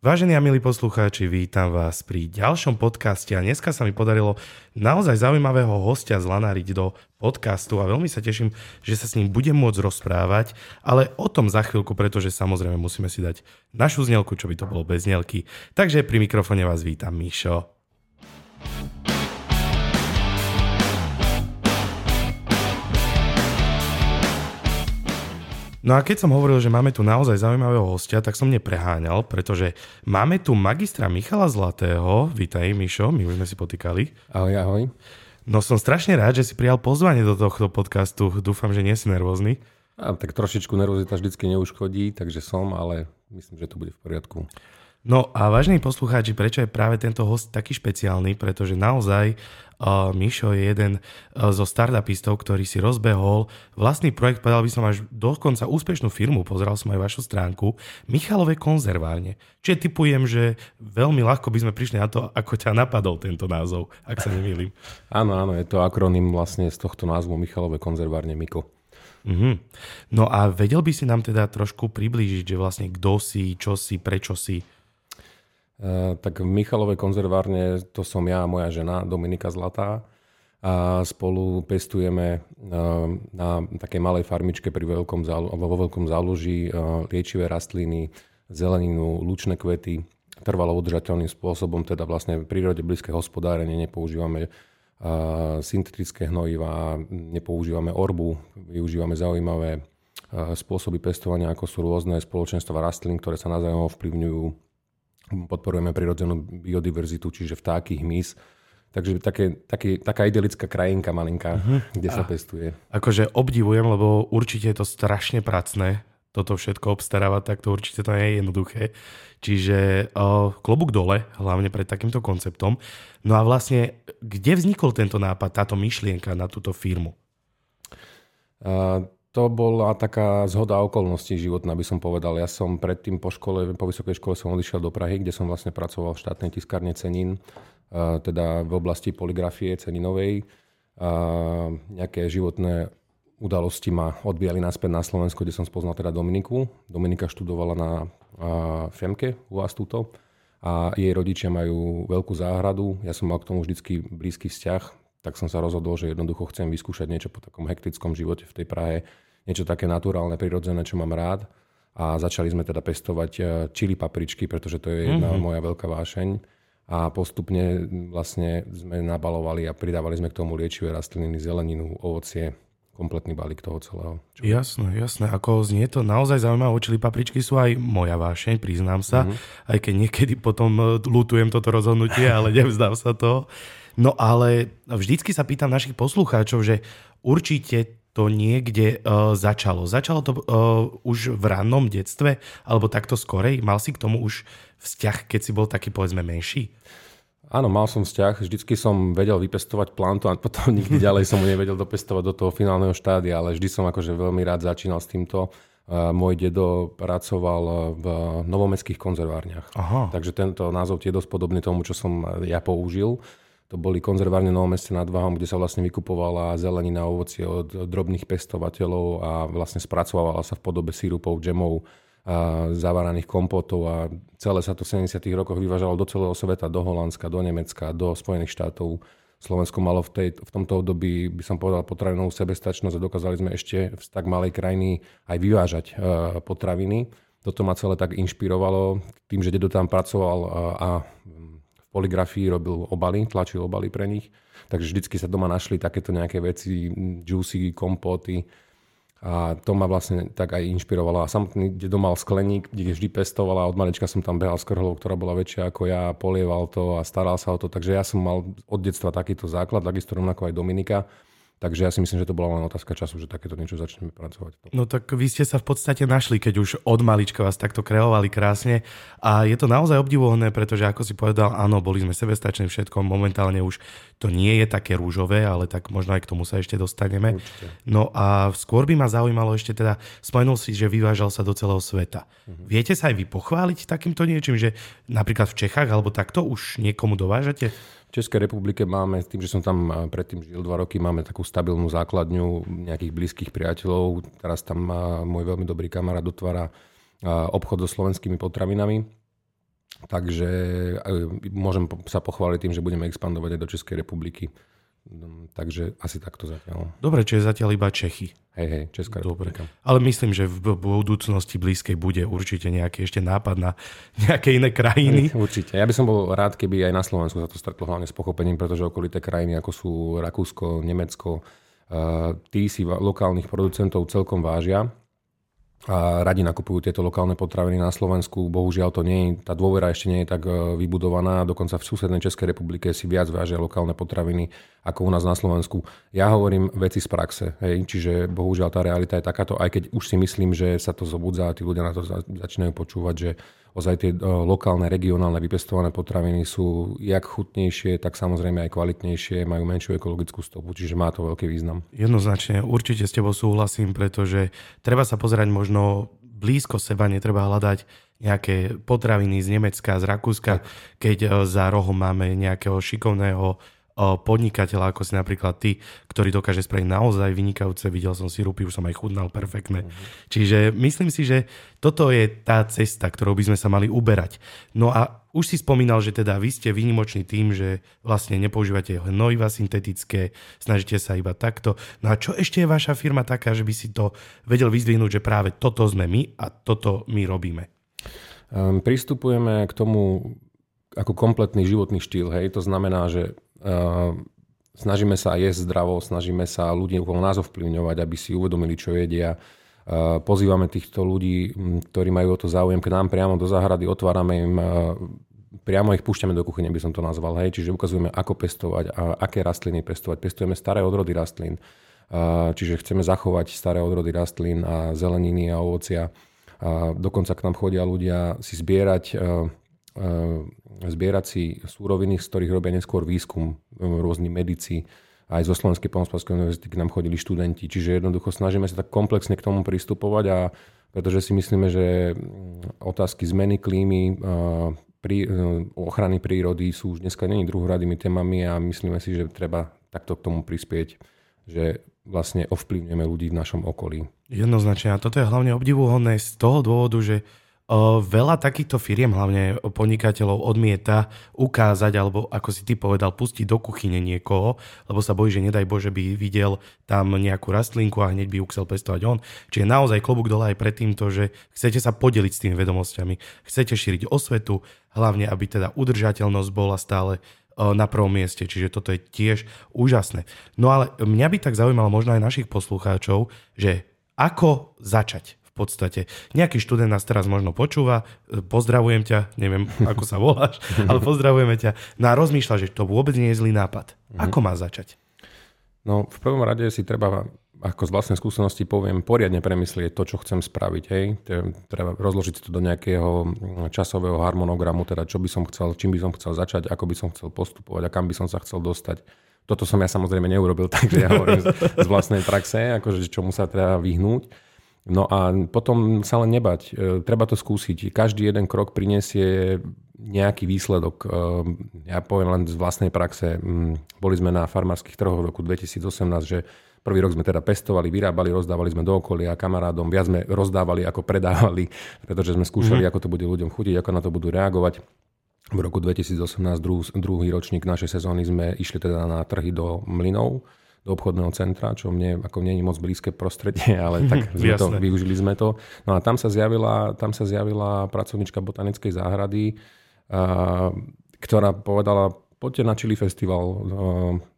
Vážení a milí poslucháči, vítam vás pri ďalšom podcaste a dneska sa mi podarilo naozaj zaujímavého hostia zlanariť do podcastu a veľmi sa teším, že sa s ním budem môcť rozprávať, ale o tom za chvíľku, pretože samozrejme musíme si dať našu znelku, čo by to bolo bez znelky. Takže pri mikrofóne vás vítam Mišo. No a keď som hovoril, že máme tu naozaj zaujímavého hostia, tak som nepreháňal, pretože máme tu magistra Michala Zlatého. Vítaj, Mišo, my už sme si potýkali. Ahoj, ahoj. No som strašne rád, že si prijal pozvanie do tohto podcastu. Dúfam, že nie si nervózny. A, tak trošičku nervozita vždycky neuškodí, takže som, ale myslím, že to bude v poriadku. No a vážení poslucháči, prečo je práve tento host taký špeciálny? Pretože naozaj uh, Mišo je jeden uh, zo startupistov, ktorý si rozbehol vlastný projekt, povedal by som až dokonca úspešnú firmu, pozeral som aj vašu stránku, Michalové konzervárne. Čiže typujem, že veľmi ľahko by sme prišli na to, ako ťa napadol tento názov, ak sa nemýlim. áno, áno, je to akronym vlastne z tohto názvu Michalové konzervárne Miko. Mm-hmm. No a vedel by si nám teda trošku priblížiť, že vlastne kto si, čo si, prečo si? Eh, tak v Michalovej konzervárne to som ja a moja žena Dominika Zlatá a spolu pestujeme eh, na takej malej farmičke pri veľkom zálu, vo veľkom záluží eh, liečivé rastliny, zeleninu, lučné kvety, trvalo udržateľným spôsobom, teda vlastne v prírode blízke hospodárenie nepoužívame syntetické hnojiva, nepoužívame orbu, využívame zaujímavé spôsoby pestovania, ako sú rôzne spoločenstva rastlín, ktoré sa navzájom ovplyvňujú podporujeme prirodzenú biodiverzitu, čiže vtáky, hmyz. Takže také, také, taká idylická krajinka malinká, uh-huh. kde sa pestuje. Akože obdivujem, lebo určite je to strašne pracné, toto všetko obstarávať, tak to určite to nie je jednoduché. Čiže uh, klobúk dole, hlavne pred takýmto konceptom. No a vlastne, kde vznikol tento nápad, táto myšlienka na túto firmu? Uh, to bola taká zhoda okolností životná, by som povedal. Ja som predtým po škole, po vysokej škole som odišiel do Prahy, kde som vlastne pracoval v štátnej tiskárne cenín, teda v oblasti poligrafie ceninovej. Nejaké životné udalosti ma odbijali naspäť na Slovensku, kde som spoznal teda Dominiku. Dominika študovala na FEMKE u vás túto a jej rodičia majú veľkú záhradu. Ja som mal k tomu vždycky blízky vzťah, tak som sa rozhodol, že jednoducho chcem vyskúšať niečo po takom hektickom živote v tej Prahe, niečo také naturálne, prirodzené, čo mám rád. A začali sme teda pestovať eh, čili papričky, pretože to je jedna mm-hmm. moja veľká vášeň. A postupne vlastne sme nabalovali a pridávali sme k tomu liečivé rastliny, zeleninu, ovocie, kompletný balík toho celého. Čo... Jasné, jasné. Ako znie to naozaj zaujímavé. Čili papričky sú aj moja vášeň, priznám sa. Mm-hmm. Aj keď niekedy potom eh, lutujem toto rozhodnutie, ale nevzdám sa toho. No ale vždycky sa pýtam našich poslucháčov, že určite to niekde uh, začalo. Začalo to uh, už v rannom detstve, alebo takto skorej? Mal si k tomu už vzťah, keď si bol taký povedzme menší? Áno, mal som vzťah. Vždycky som vedel vypestovať plantu a potom nikdy ďalej som mu nevedel dopestovať do toho finálneho štádia, ale vždy som akože veľmi rád začínal s týmto. Uh, môj dedo pracoval v novomestských konzervárniach. Aha. Takže tento názov je dosť podobný tomu, čo som ja použil. To boli konzervárne Novom meste nad Váhom, kde sa vlastne vykupovala zelenina, ovocie od drobných pestovateľov a vlastne spracovávala sa v podobe sírupov, džemov, a zavaraných kompotov a celé sa to v 70. rokoch vyvážalo do celého sveta, do Holandska, do Nemecka, do Spojených štátov. Slovensko malo v, tej, v tomto období, by som povedal, potravinovú sebestačnosť a dokázali sme ešte z tak malej krajiny aj vyvážať uh, potraviny. Toto ma celé tak inšpirovalo tým, že dedo tam pracoval a, a poligrafii robil obaly, tlačil obaly pre nich. Takže vždycky sa doma našli takéto nejaké veci, juicy, kompóty. A to ma vlastne tak aj inšpirovalo. A samotný dedo mal skleník, kde vždy pestoval a od malička som tam behal s krhlou, ktorá bola väčšia ako ja, polieval to a staral sa o to. Takže ja som mal od detstva takýto základ, takisto rovnako aj Dominika. Takže ja si myslím, že to bola len otázka času, že takéto niečo začneme pracovať. No tak vy ste sa v podstate našli, keď už od malička vás takto kreovali krásne. A je to naozaj obdivuhodné, pretože ako si povedal, áno, boli sme sebestační všetkom, momentálne už to nie je také rúžové, ale tak možno aj k tomu sa ešte dostaneme. Určite. No a skôr by ma zaujímalo ešte teda, spomenul si, že vyvážal sa do celého sveta. Uh-huh. Viete sa aj vy pochváliť takýmto niečím, že napríklad v Čechách alebo takto už niekomu dovážate? Českej republike máme, tým, že som tam predtým žil dva roky, máme takú stabilnú základňu nejakých blízkych priateľov. Teraz tam môj veľmi dobrý kamarát otvára obchod so slovenskými potravinami. Takže môžem sa pochváliť tým, že budeme expandovať aj do Českej republiky. Takže asi takto zatiaľ. Dobre, čiže zatiaľ iba Čechy. Hej, hej, Česká Dobre. republika. Ale myslím, že v budúcnosti blízkej bude určite nejaký ešte nápad na nejaké iné krajiny. Určite. Ja by som bol rád, keby aj na Slovensku sa to stretlo hlavne s pochopením, pretože okolité krajiny, ako sú Rakúsko, Nemecko, uh, tí si lokálnych producentov celkom vážia a radi nakupujú tieto lokálne potraviny na Slovensku. Bohužiaľ to nie je, tá dôvera ešte nie je tak e, vybudovaná. Dokonca v susednej Českej republike si viac vážia lokálne potraviny ako u nás na Slovensku. Ja hovorím veci z praxe, hej, čiže bohužiaľ tá realita je takáto, aj keď už si myslím, že sa to zobudza a tí ľudia na to začínajú počúvať, že ozaj tie e, lokálne, regionálne vypestované potraviny sú jak chutnejšie, tak samozrejme aj kvalitnejšie, majú menšiu ekologickú stopu, čiže má to veľký význam. Jednoznačne, určite s tebou súhlasím, pretože treba sa pozerať možno blízko seba, netreba hľadať nejaké potraviny z Nemecka, z Rakúska, keď e, za rohom máme nejakého šikovného podnikateľa, ako si napríklad ty, ktorý dokáže spraviť naozaj vynikajúce. Videl som si rupy, už som aj chudnal perfektné. Mm-hmm. Čiže myslím si, že toto je tá cesta, ktorou by sme sa mali uberať. No a už si spomínal, že teda vy ste výnimočný tým, že vlastne nepoužívate hnojiva syntetické, snažíte sa iba takto. No a čo ešte je vaša firma taká, že by si to vedel vyzdvihnúť, že práve toto sme my a toto my robíme? Um, pristupujeme k tomu ako kompletný životný štýl. Hej? To znamená, že snažíme sa jesť zdravo, snažíme sa ľudí okolo nás ovplyvňovať, aby si uvedomili, čo jedia. Ehm, pozývame týchto ľudí, ktorí majú o to záujem, k nám priamo do záhrady, otvárame im, ehm, priamo ich púšťame do kuchyne, by som to nazval. Hej? Čiže ukazujeme, ako pestovať, a aké rastliny pestovať. Pestujeme staré odrody rastlín, čiže chceme zachovať staré odrody rastlín a zeleniny a ovocia. A dokonca k nám chodia ľudia si zbierať zbierať si súroviny, z ktorých robia neskôr výskum rôzni medici, aj zo Slovenskej pomospalskej univerzity k nám chodili študenti. Čiže jednoducho snažíme sa tak komplexne k tomu pristupovať a pretože si myslíme, že otázky zmeny klímy, prí, ochrany prírody sú už dneska není druhradými témami a myslíme si, že treba takto k tomu prispieť, že vlastne ovplyvňujeme ľudí v našom okolí. Jednoznačne. A toto je hlavne obdivuhodné z toho dôvodu, že Veľa takýchto firiem, hlavne podnikateľov, odmieta ukázať, alebo ako si ty povedal, pustiť do kuchyne niekoho, lebo sa bojí, že nedaj Bože by videl tam nejakú rastlinku a hneď by ju chcel pestovať on. Čiže naozaj klobúk dole aj pred týmto, že chcete sa podeliť s tými vedomosťami, chcete šíriť osvetu, hlavne aby teda udržateľnosť bola stále na prvom mieste, čiže toto je tiež úžasné. No ale mňa by tak zaujímalo možno aj našich poslucháčov, že ako začať podstate. Nejaký študent nás teraz možno počúva, e, pozdravujem ťa, neviem ako sa voláš, ale pozdravujeme ťa. No a rozmýšľa, že to vôbec nie je zlý nápad. Mhm. Ako má začať? No v prvom rade si treba ako z vlastnej skúsenosti poviem, poriadne premyslieť to, čo chcem spraviť. Hej. Treba rozložiť to do nejakého časového harmonogramu, teda čo by som chcel, čím by som chcel začať, ako by som chcel postupovať a kam by som sa chcel dostať. Toto som ja samozrejme neurobil, takže ja hovorím z, z vlastnej praxe, akože čomu sa treba vyhnúť. No a potom sa len nebať. E, treba to skúsiť. Každý jeden krok prinesie nejaký výsledok. E, ja poviem len z vlastnej praxe. Mm, boli sme na farmárskych trhoch v roku 2018, že prvý rok sme teda pestovali, vyrábali, rozdávali sme do okolia kamarádom. Viac sme rozdávali ako predávali, pretože sme skúšali, mm-hmm. ako to bude ľuďom chutiť, ako na to budú reagovať. V roku 2018, druhý, druhý ročník našej sezóny, sme išli teda na trhy do mlynov do obchodného centra, čo mne ako nie je moc blízke prostredie, ale tak sme to, využili sme to. No a tam sa zjavila, tam sa zjavila pracovnička botanickej záhrady, a, ktorá povedala, poďte na Chili Festival,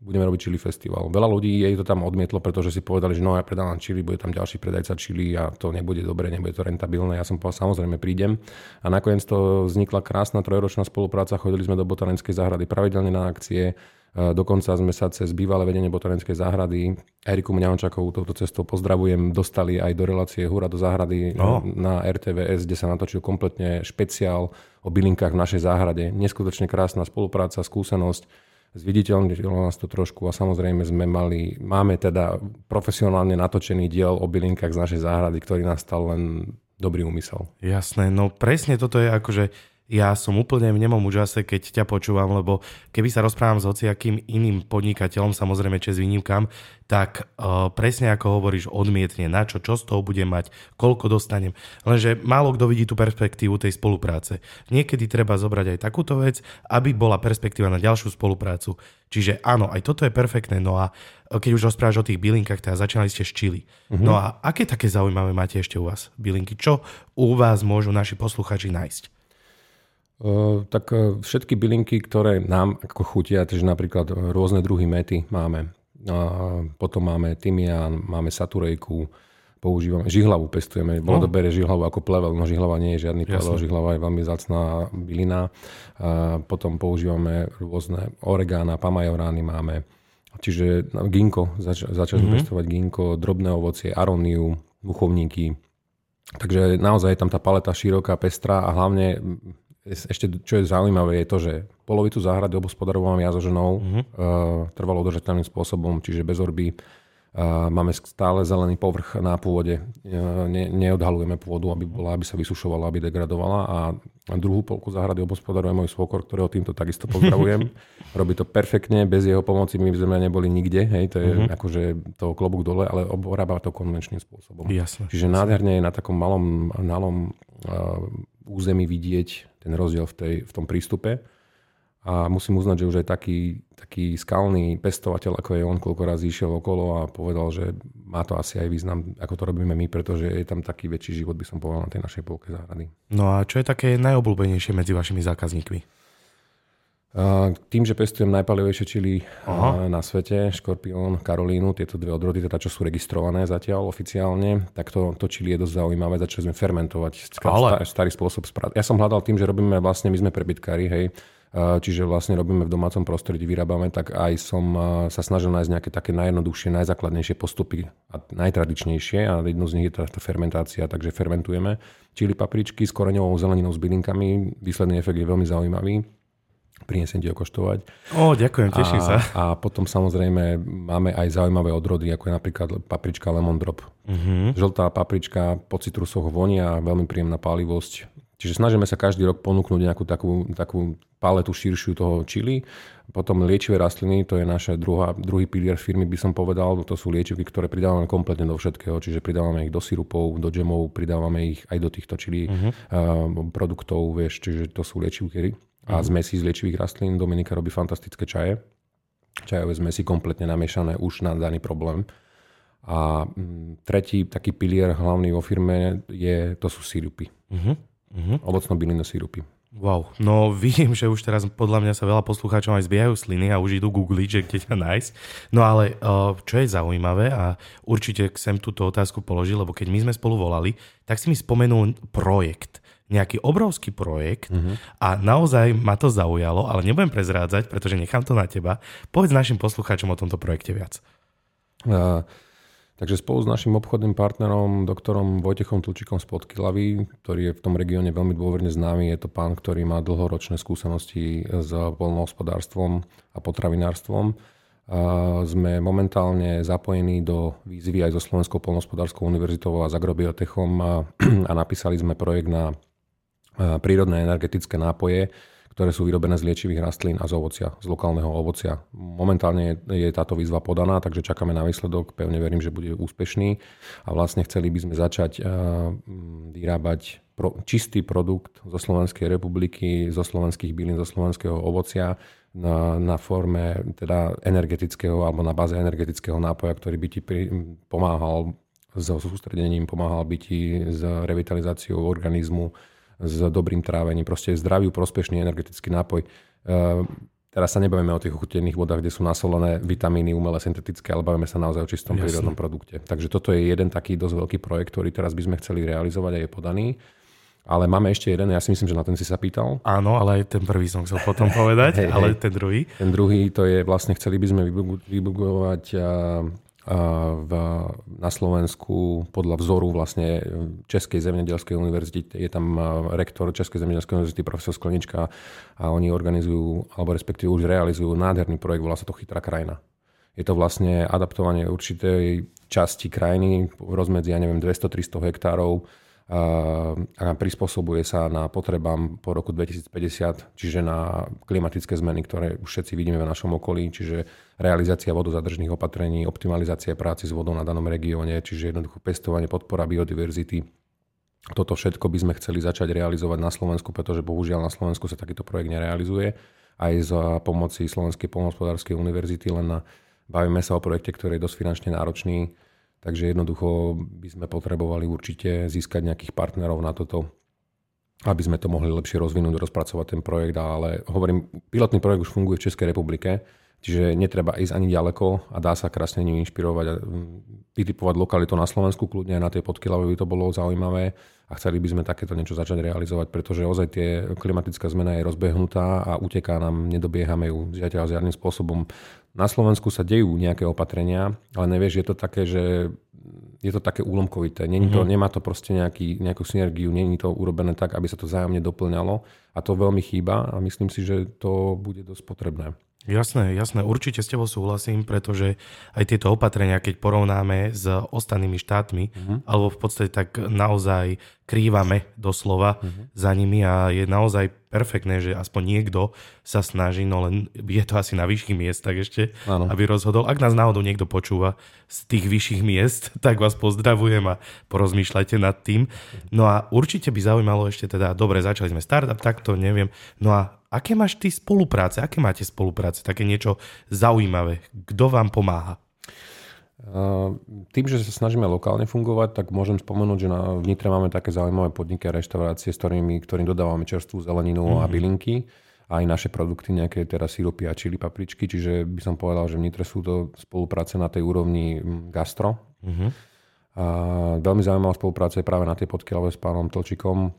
budeme robiť Chili Festival. Veľa ľudí jej to tam odmietlo, pretože si povedali, že no ja predávam Chili, bude tam ďalší predajca Chili a to nebude dobre, nebude to rentabilné. Ja som povedal, samozrejme prídem. A nakoniec to vznikla krásna trojročná spolupráca, chodili sme do botanickej záhrady pravidelne na akcie, Dokonca sme sa cez bývalé vedenie botanickej záhrady Eriku Mňaončakovú touto cestou pozdravujem, dostali aj do relácie Hura do záhrady no. na RTVS, kde sa natočil kompletne špeciál o bylinkách v našej záhrade. Neskutočne krásna spolupráca, skúsenosť zviditeľnilo nás to trošku a samozrejme sme mali, máme teda profesionálne natočený diel o bylinkách z našej záhrady, ktorý nás stal len dobrý úmysel. Jasné, no presne toto je akože ja som úplne v nemom úžase, keď ťa počúvam, lebo keby sa rozprávam s hociakým iným podnikateľom, samozrejme čes výnimkám, tak uh, presne ako hovoríš, odmietne na čo, čo z toho bude mať, koľko dostanem. Lenže málo kto vidí tú perspektívu tej spolupráce. Niekedy treba zobrať aj takúto vec, aby bola perspektíva na ďalšiu spoluprácu. Čiže áno, aj toto je perfektné. No a keď už rozprávaš o tých bylinkách, teda začínali ste s čili. Uh-huh. No a aké také zaujímavé máte ešte u vás bylinky? Čo u vás môžu naši posluchači nájsť? Tak uh, všetky bylinky, ktoré nám ako chutia, takže napríklad rôzne druhy mety máme. Potom máme tymián, máme saturejku, používame, žihlavu pestujeme. Bolo no. dobre žihlavu ako plevel, no žihlava nie je žiadny plevel, Jasne. žihlava je veľmi zacná bylina. Potom používame rôzne oregána, pamajorány máme. Čiže ginko, zač- začali mm-hmm. pestovať ginko, drobné ovocie, aróniu, muchovníky. Takže naozaj je tam tá paleta široká, pestrá a hlavne ešte čo je zaujímavé je to, že polovicu záhrady obospodarovávam ja so ženou mm-hmm. uh, trvalo udržateľným spôsobom, čiže bez orby. Máme stále zelený povrch na pôde. Uh, ne, neodhalujeme pôdu, aby, bola, aby sa vysušovala, aby degradovala. A, a druhú polku záhrady obospodaruje môj svokor, ktorého týmto takisto pozdravujem. Robí to perfektne, bez jeho pomoci my by sme neboli nikde. Hej, to je mm-hmm. akože to klobúk dole, ale obrába to konvenčným spôsobom. Jasne, Čiže jasne. nádherne je na takom malom, malom uh, území vidieť ten rozdiel v, tej, v tom prístupe. A musím uznať, že už aj taký, taký skalný pestovateľ, ako je on, koľko razy išiel okolo a povedal, že má to asi aj význam, ako to robíme my, pretože je tam taký väčší život, by som povedal, na tej našej polke záhrady. No a čo je také najobľúbenejšie medzi vašimi zákazníkmi? Tým, že pestujem najpalivejšie čili Aha. na svete, škorpión, karolínu, tieto dve odrody, teda čo sú registrované zatiaľ oficiálne, tak to, to čili je dosť zaujímavé. Začali sme fermentovať. Ale... Starý spôsob správy. Ja som hľadal tým, že robíme vlastne, my sme prebytkári, hej, čiže vlastne robíme v domácom prostredí, vyrábame, tak aj som sa snažil nájsť nejaké také najjednoduchšie, najzákladnejšie postupy a najtradičnejšie a jedno z nich je tá, tá fermentácia, takže fermentujeme čili papričky s koreňovou zeleninou s bylinkami. Výsledný efekt je veľmi zaujímavý prinesem ti okoštovať. Ó, ďakujem, teším a, sa. A potom samozrejme máme aj zaujímavé odrody, ako je napríklad paprička lemon drop. Uh-huh. Žltá paprička po citrusoch vonia, veľmi príjemná pálivosť. Čiže snažíme sa každý rok ponúknuť nejakú takú, takú paletu širšiu toho čili. Potom liečivé rastliny, to je naša druhá, druhý pilier firmy, by som povedal. To sú liečivky, ktoré pridávame kompletne do všetkého. Čiže pridávame ich do sirupov, do džemov, pridávame ich aj do týchto čili uh-huh. uh, produktov, vieš, čiže to sú liečivky a mm. zmesí z liečivých rastlín. Dominika robí fantastické čaje. Čajové zmesy kompletne namiešané už na daný problém. A mm, tretí taký pilier hlavný vo firme je, to sú sírupy. Uh-huh. Uh-huh. Ovocno-bylinné sírupy. Wow, no vidím, že už teraz podľa mňa sa veľa poslucháčov aj zbiehajú sliny a už idú googliť, že kde ťa nájsť. No ale čo je zaujímavé a určite sem túto otázku položil, lebo keď my sme spolu volali, tak si mi spomenul projekt nejaký obrovský projekt uh-huh. a naozaj ma to zaujalo, ale nebudem prezrádzať, pretože nechám to na teba. Povedz našim poslucháčom o tomto projekte viac. Uh, takže spolu s našim obchodným partnerom, doktorom Vojtechom Tulčikom z Podkylavy, ktorý je v tom regióne veľmi dôverne známy, je to pán, ktorý má dlhoročné skúsenosti s polnohospodárstvom a potravinárstvom. Uh, sme momentálne zapojení do výzvy aj so Slovenskou polnohospodárskou univerzitou a s agrobiotechom a, a napísali sme projekt na prírodné energetické nápoje, ktoré sú vyrobené z liečivých rastlín a z ovocia, z lokálneho ovocia. Momentálne je táto výzva podaná, takže čakáme na výsledok. Pevne verím, že bude úspešný. A vlastne chceli by sme začať vyrábať čistý produkt zo Slovenskej republiky, zo slovenských bylín, zo slovenského ovocia na, na forme teda energetického alebo na báze energetického nápoja, ktorý by ti pri, pomáhal s sústredením, pomáhal by ti s revitalizáciou organizmu, s dobrým trávením, proste zdravý, prospešný energetický nápoj. Ehm, teraz sa nebavíme o tých ochutených vodách, kde sú nasolené vitamíny umelé syntetické, ale bavíme sa naozaj o čistom Jasne. prírodnom produkte. Takže toto je jeden taký dosť veľký projekt, ktorý teraz by sme chceli realizovať a je podaný. Ale máme ešte jeden, ja si myslím, že na ten si sa pýtal. Áno, ale aj ten prvý som chcel potom povedať, hej, ale hej. ten druhý. Ten druhý, to je vlastne, chceli by sme vybugovať v, na Slovensku podľa vzoru vlastne Českej zemnedelskej univerzity. Je tam rektor Českej zemnedelskej univerzity, profesor Sklenička a oni organizujú, alebo respektíve už realizujú nádherný projekt, volá sa to Chytrá krajina. Je to vlastne adaptovanie určitej časti krajiny v rozmedzi, ja neviem, 200-300 hektárov a prispôsobuje sa na potrebám po roku 2050, čiže na klimatické zmeny, ktoré už všetci vidíme v našom okolí, čiže realizácia vodozadržných opatrení, optimalizácia práci s vodou na danom regióne, čiže jednoducho pestovanie, podpora biodiverzity. Toto všetko by sme chceli začať realizovať na Slovensku, pretože bohužiaľ na Slovensku sa takýto projekt nerealizuje aj za pomoci Slovenskej polnohospodárskej univerzity, len bavíme sa o projekte, ktorý je dosť finančne náročný, Takže jednoducho by sme potrebovali určite získať nejakých partnerov na toto, aby sme to mohli lepšie rozvinúť, rozpracovať ten projekt. Ale hovorím, pilotný projekt už funguje v Českej republike, čiže netreba ísť ani ďaleko a dá sa krásne ním inšpirovať a mm, vytipovať lokalitu na Slovensku, kľudne aj na tej podkylave by to bolo zaujímavé a chceli by sme takéto niečo začať realizovať, pretože ozaj tie klimatická zmena je rozbehnutá a uteká nám, nedobiehame ju zatiaľ žiadnym spôsobom. Na Slovensku sa dejú nejaké opatrenia, ale nevieš, je to také, že je to také úlomkovité. Není to, mm-hmm. Nemá to proste nejaký, nejakú synergiu, není to urobené tak, aby sa to vzájomne doplňalo a to veľmi chýba a myslím si, že to bude dosť potrebné. Jasné, jasné, určite s tebou súhlasím, pretože aj tieto opatrenia, keď porovnáme s ostatnými štátmi, uh-huh. alebo v podstate tak naozaj krývame doslova uh-huh. za nimi a je naozaj perfektné, že aspoň niekto sa snaží, no len je to asi na vyšších miestach ešte, ano. aby rozhodol. Ak nás náhodou niekto počúva z tých vyšších miest, tak vás pozdravujem a porozmýšľajte nad tým. No a určite by zaujímalo ešte teda, dobre, začali sme startup, takto, neviem, no a Aké máš ty spolupráce? Aké máte spolupráce? Také niečo zaujímavé. Kto vám pomáha? Tým, že sa snažíme lokálne fungovať, tak môžem spomenúť, že na vnitre máme také zaujímavé podniky a reštaurácie, s ktorými, ktorým dodávame čerstvú zeleninu mm-hmm. a mhm. bylinky aj naše produkty, nejaké teraz sírupy a čili papričky, čiže by som povedal, že vnitre sú to spolupráce na tej úrovni gastro. Mm-hmm. A veľmi zaujímavá spolupráca je práve na tej podkielove s pánom Tlčikom,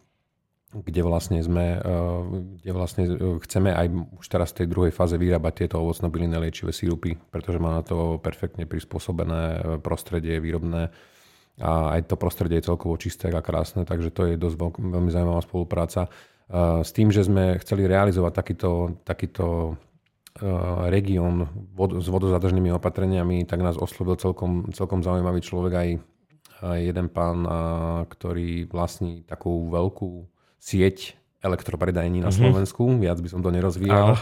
kde vlastne sme, eh, kde vlastne eh, chceme aj už teraz v tej druhej fáze vyrábať tieto ovocno-bylinné liečivé sírupy, pretože má na to perfektne prispôsobené eh, prostredie výrobné a aj to prostredie je celkovo čisté a krásne, takže to je dosť veľmi zaujímavá spolupráca. S tým, že sme chceli realizovať takýto, takýto región s vodozadržnými opatreniami, tak nás oslovil celkom, celkom zaujímavý človek aj jeden pán, ktorý vlastní takú veľkú sieť elektropredajní na mm-hmm. Slovensku, viac by som to nerozvíjal.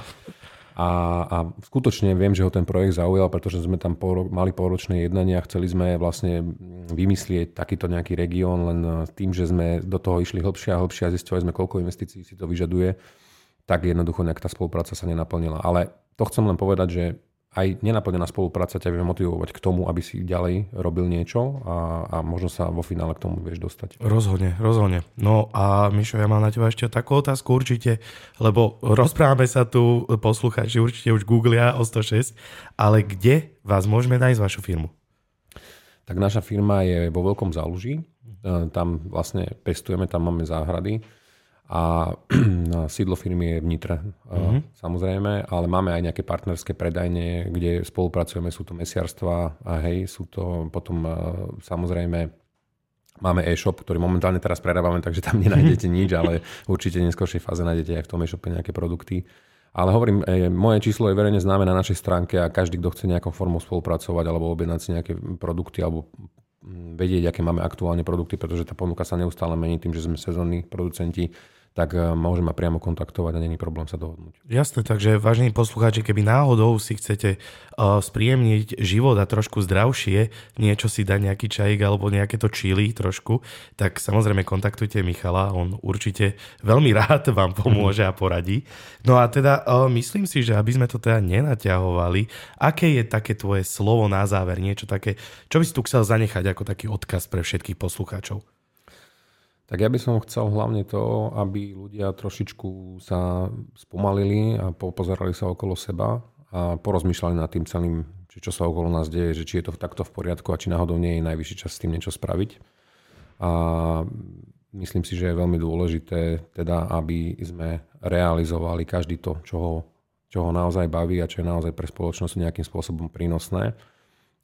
A, a skutočne viem, že ho ten projekt zaujal, pretože sme tam pol, mali pôročné jednania a chceli sme vlastne vymyslieť takýto nejaký región, len tým, že sme do toho išli hlbšie a hlbšie a zistili sme, koľko investícií si to vyžaduje, tak jednoducho nejak tá spolupráca sa nenaplnila. Ale to chcem len povedať, že aj nenaplnená spolupráca ťa vie motivovať k tomu, aby si ďalej robil niečo a, a možno sa vo finále k tomu vieš dostať. Rozhodne, rozhodne. No a Mišo, ja mám na teba ešte takú otázku určite, lebo rozprávame sa tu, poslucháči určite už googlia o 106, ale kde vás môžeme nájsť vašu firmu? Tak naša firma je vo Veľkom záluží, tam vlastne pestujeme, tam máme záhrady a sídlo firmy je v Nitre, mm-hmm. samozrejme, ale máme aj nejaké partnerské predajne, kde spolupracujeme, sú to mesiarstva a hej, sú to potom samozrejme Máme e-shop, ktorý momentálne teraz prerábame, takže tam nenájdete nič, ale určite v neskôršej fáze nájdete aj v tom e-shope nejaké produkty. Ale hovorím, e, moje číslo je verejne známe na našej stránke a každý, kto chce nejakou formou spolupracovať alebo objednať si nejaké produkty alebo vedieť, aké máme aktuálne produkty, pretože tá ponuka sa neustále mení tým, že sme sezónni producenti, tak eh, môže ma priamo kontaktovať a není problém sa dohodnúť. Jasné, takže vážení poslucháči, keby náhodou si chcete uh, spríjemniť život a trošku zdravšie, niečo si dať nejaký čajík alebo nejaké to čili trošku, tak samozrejme kontaktujte Michala, on určite veľmi rád vám pomôže a poradí. No a teda uh, myslím si, že aby sme to teda nenaťahovali, aké je také tvoje slovo na záver, niečo také, čo by si tu chcel zanechať ako taký odkaz pre všetkých poslucháčov? Tak ja by som chcel hlavne to, aby ľudia trošičku sa spomalili a pozerali sa okolo seba a porozmýšľali nad tým celým, čo sa okolo nás deje, že či je to takto v poriadku a či náhodou nie je najvyšší čas s tým niečo spraviť. A myslím si, že je veľmi dôležité, teda, aby sme realizovali každý to, čo ho, čo ho naozaj baví a čo je naozaj pre spoločnosť nejakým spôsobom prínosné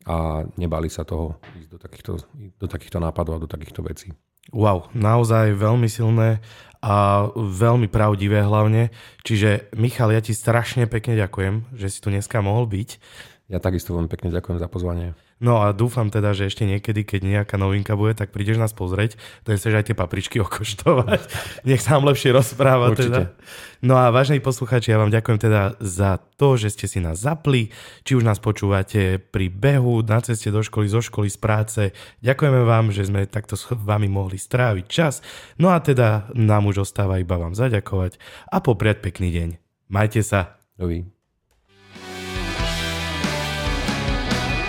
a nebali sa toho ísť do takýchto, do takýchto nápadov a do takýchto vecí. Wow, naozaj veľmi silné a veľmi pravdivé hlavne. Čiže Michal, ja ti strašne pekne ďakujem, že si tu dneska mohol byť. Ja takisto veľmi pekne ďakujem za pozvanie. No a dúfam teda, že ešte niekedy, keď nejaká novinka bude, tak prídeš nás pozrieť, to chceš aj tie papričky okoštovať. Nech sa vám lepšie rozpráva. Teda. No a vážení posluchači, ja vám ďakujem teda za to, že ste si nás zapli, či už nás počúvate pri behu, na ceste do školy, zo školy, z práce. Ďakujeme vám, že sme takto s vami mohli stráviť čas. No a teda nám už ostáva iba vám zaďakovať a popriať pekný deň. Majte sa. Dovi.